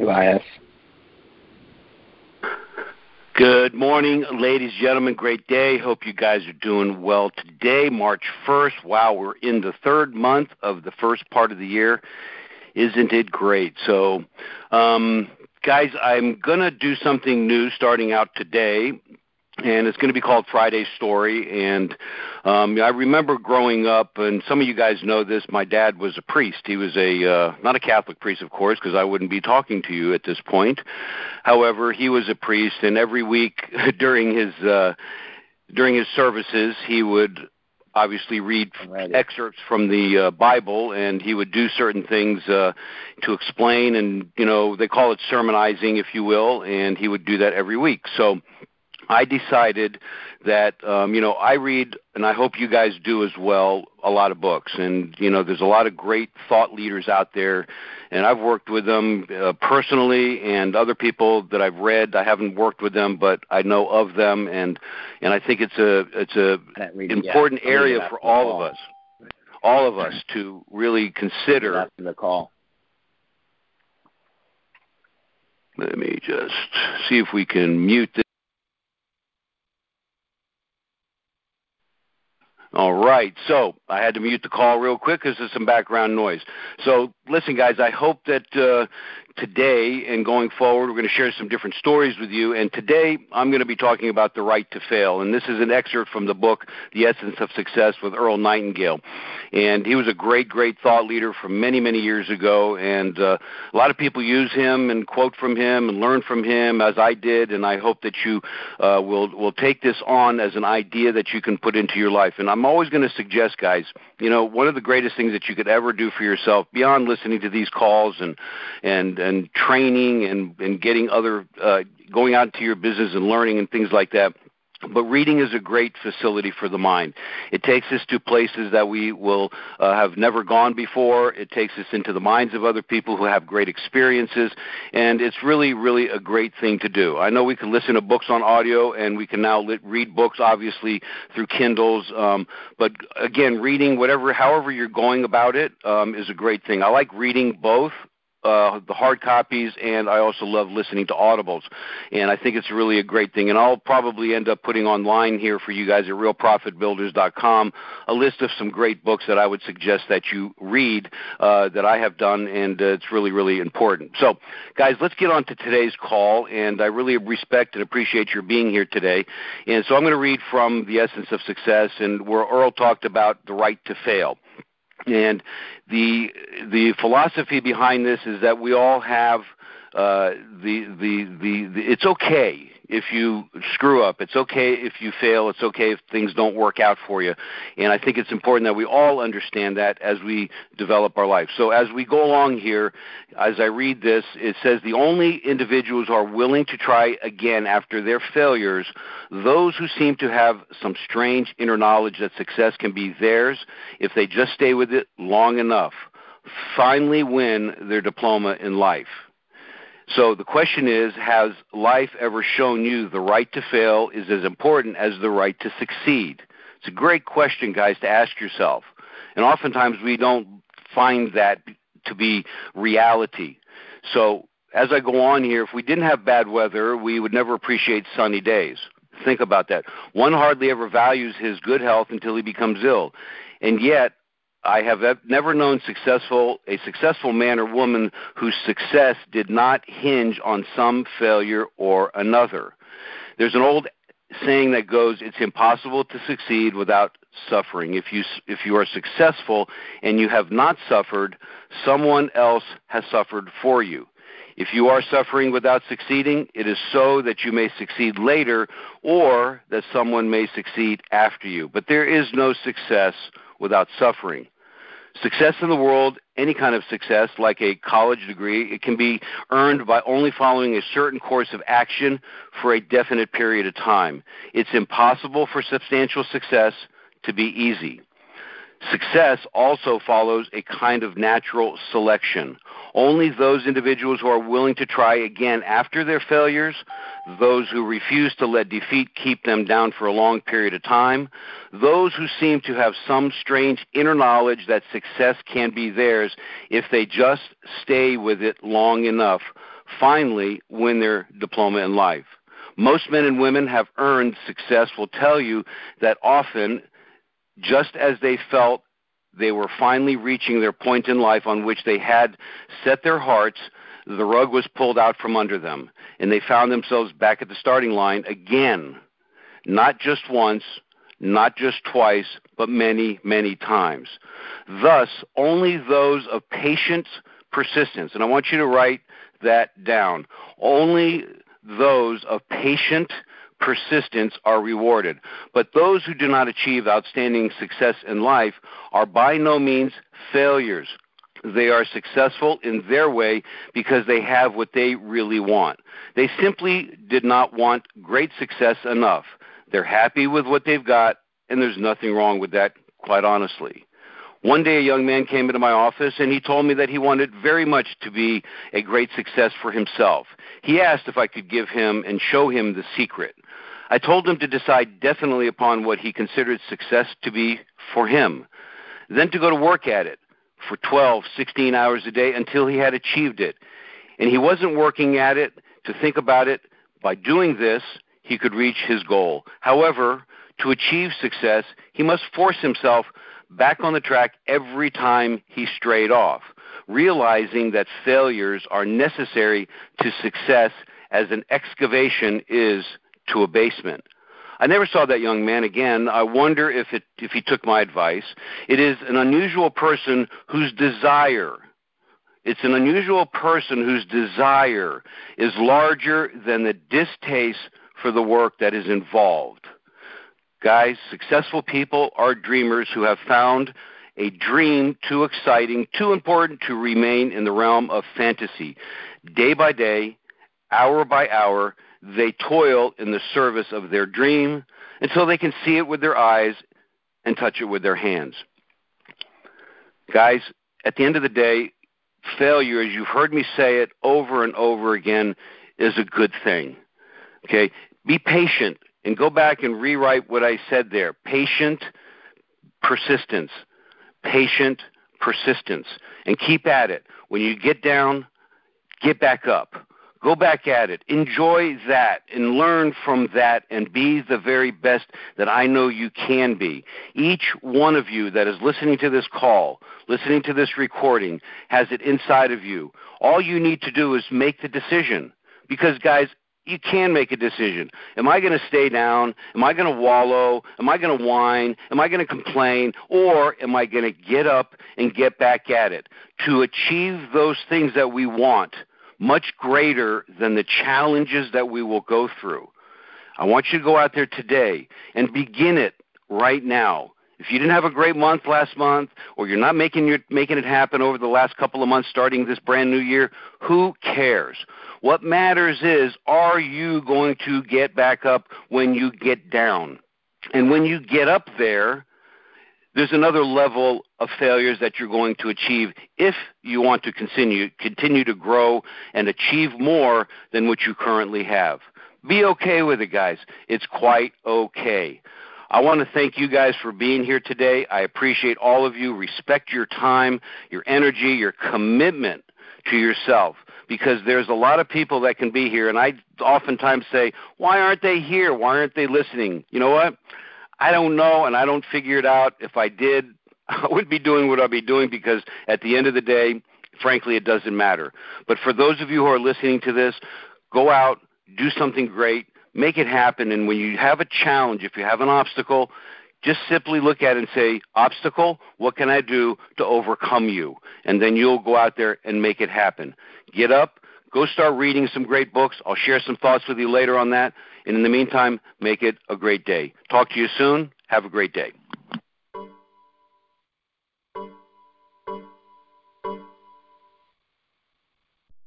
Elias. Good morning, ladies, and gentlemen. Great day. Hope you guys are doing well today, March 1st. Wow, we're in the third month of the first part of the year. Isn't it great? So, um, guys, I'm going to do something new starting out today and it's going to be called Friday Story. And um, I remember growing up, and some of you guys know this. My dad was a priest. He was a uh, not a Catholic priest, of course, because I wouldn't be talking to you at this point. However, he was a priest, and every week during his uh, during his services, he would obviously read excerpts from the uh, Bible, and he would do certain things uh, to explain, and you know they call it sermonizing, if you will, and he would do that every week. So I decided that um, you know I read, and I hope you guys do as well, a lot of books. And you know, there's a lot of great thought leaders out there, and I've worked with them uh, personally, and other people that I've read. I haven't worked with them, but I know of them, and and I think it's a it's a important area for all of us, all of us to really consider. After the call. Let me just see if we can mute this. All right. So I had to mute the call real quick because there's some background noise. So listen, guys, I hope that uh, today and going forward, we're going to share some different stories with you. And today, I'm going to be talking about the right to fail. And this is an excerpt from the book, The Essence of Success with Earl Nightingale. And he was a great, great thought leader from many, many years ago. And uh, a lot of people use him and quote from him and learn from him, as I did. And I hope that you uh, will will take this on as an idea that you can put into your life. And I'm always going to suggest, guys, you know, one of the greatest things that you could ever do for yourself, beyond listening to these calls and and and training and and getting other uh, going out into your business and learning and things like that but reading is a great facility for the mind. It takes us to places that we will uh, have never gone before. It takes us into the minds of other people who have great experiences, and it's really, really a great thing to do. I know we can listen to books on audio, and we can now lit- read books, obviously through Kindles. Um, but again, reading, whatever, however you're going about it, um, is a great thing. I like reading both uh, the hard copies, and I also love listening to audibles. And I think it's really a great thing. And I'll probably end up putting online here for you guys at realprofitbuilders.com a list of some great books that I would suggest that you read uh, that I have done, and uh, it's really, really important. So, guys, let's get on to today's call. And I really respect and appreciate your being here today. And so I'm going to read from The Essence of Success, and where Earl talked about the right to fail. And the the philosophy behind this is that we all have uh, the, the the the it's okay if you screw up. It's okay if you fail. It's okay if things don't work out for you. And I think it's important that we all understand that as we develop our life. So as we go along here, as I read this, it says the only individuals who are willing to try again after their failures, those who seem to have some strange inner knowledge that success can be theirs if they just stay with it long enough, finally win their diploma in life. So the question is Has life ever shown you the right to fail is as important as the right to succeed? It's a great question, guys, to ask yourself. And oftentimes we don't find that to be reality. So as I go on here, if we didn't have bad weather, we would never appreciate sunny days. Think about that. One hardly ever values his good health until he becomes ill. And yet, I have never known successful a successful man or woman whose success did not hinge on some failure or another. There's an old saying that goes, "It's impossible to succeed without suffering." If you if you are successful and you have not suffered, someone else has suffered for you. If you are suffering without succeeding, it is so that you may succeed later or that someone may succeed after you. But there is no success without suffering. Success in the world, any kind of success, like a college degree, it can be earned by only following a certain course of action for a definite period of time. It's impossible for substantial success to be easy. Success also follows a kind of natural selection. Only those individuals who are willing to try again after their failures, those who refuse to let defeat keep them down for a long period of time, those who seem to have some strange inner knowledge that success can be theirs if they just stay with it long enough, finally win their diploma in life. Most men and women have earned success will tell you that often, just as they felt they were finally reaching their point in life on which they had set their hearts, the rug was pulled out from under them, and they found themselves back at the starting line again. Not just once, not just twice, but many, many times. Thus, only those of patient persistence, and I want you to write that down, only those of patient persistence are rewarded. But those who do not achieve outstanding success in life are by no means failures. They are successful in their way because they have what they really want. They simply did not want great success enough. They're happy with what they've got, and there's nothing wrong with that, quite honestly. One day, a young man came into my office and he told me that he wanted very much to be a great success for himself. He asked if I could give him and show him the secret. I told him to decide definitely upon what he considered success to be for him, then to go to work at it for 12, 16 hours a day until he had achieved it. And he wasn't working at it to think about it. By doing this, he could reach his goal. However, to achieve success, he must force himself back on the track every time he strayed off, realizing that failures are necessary to success as an excavation is to a basement. I never saw that young man again. I wonder if it if he took my advice. It is an unusual person whose desire it's an unusual person whose desire is larger than the distaste for the work that is involved. Guys, successful people are dreamers who have found a dream too exciting, too important to remain in the realm of fantasy. Day by day, hour by hour, they toil in the service of their dream until they can see it with their eyes and touch it with their hands. Guys, at the end of the day, failure, as you've heard me say it over and over again, is a good thing. Okay? Be patient and go back and rewrite what I said there. Patient persistence. Patient persistence. And keep at it. When you get down, get back up. Go back at it. Enjoy that and learn from that and be the very best that I know you can be. Each one of you that is listening to this call, listening to this recording, has it inside of you. All you need to do is make the decision. Because, guys, you can make a decision. Am I going to stay down? Am I going to wallow? Am I going to whine? Am I going to complain? Or am I going to get up and get back at it? To achieve those things that we want, much greater than the challenges that we will go through. I want you to go out there today and begin it right now. If you didn't have a great month last month, or you're not making your, making it happen over the last couple of months, starting this brand new year, who cares? What matters is, are you going to get back up when you get down? And when you get up there, there's another level of failures that you're going to achieve if you want to continue continue to grow and achieve more than what you currently have. Be okay with it, guys. It's quite okay. I want to thank you guys for being here today. I appreciate all of you. Respect your time, your energy, your commitment to yourself because there's a lot of people that can be here and I oftentimes say, "Why aren't they here? Why aren't they listening?" You know what? I don't know and I don't figure it out. If I did, I wouldn't be doing what I'd be doing because at the end of the day, frankly, it doesn't matter. But for those of you who are listening to this, go out, do something great, make it happen and when you have a challenge, if you have an obstacle, just simply look at it and say, obstacle, what can I do to overcome you? And then you'll go out there and make it happen. Get up, go start reading some great books. I'll share some thoughts with you later on that. And in the meantime, make it a great day. Talk to you soon. Have a great day.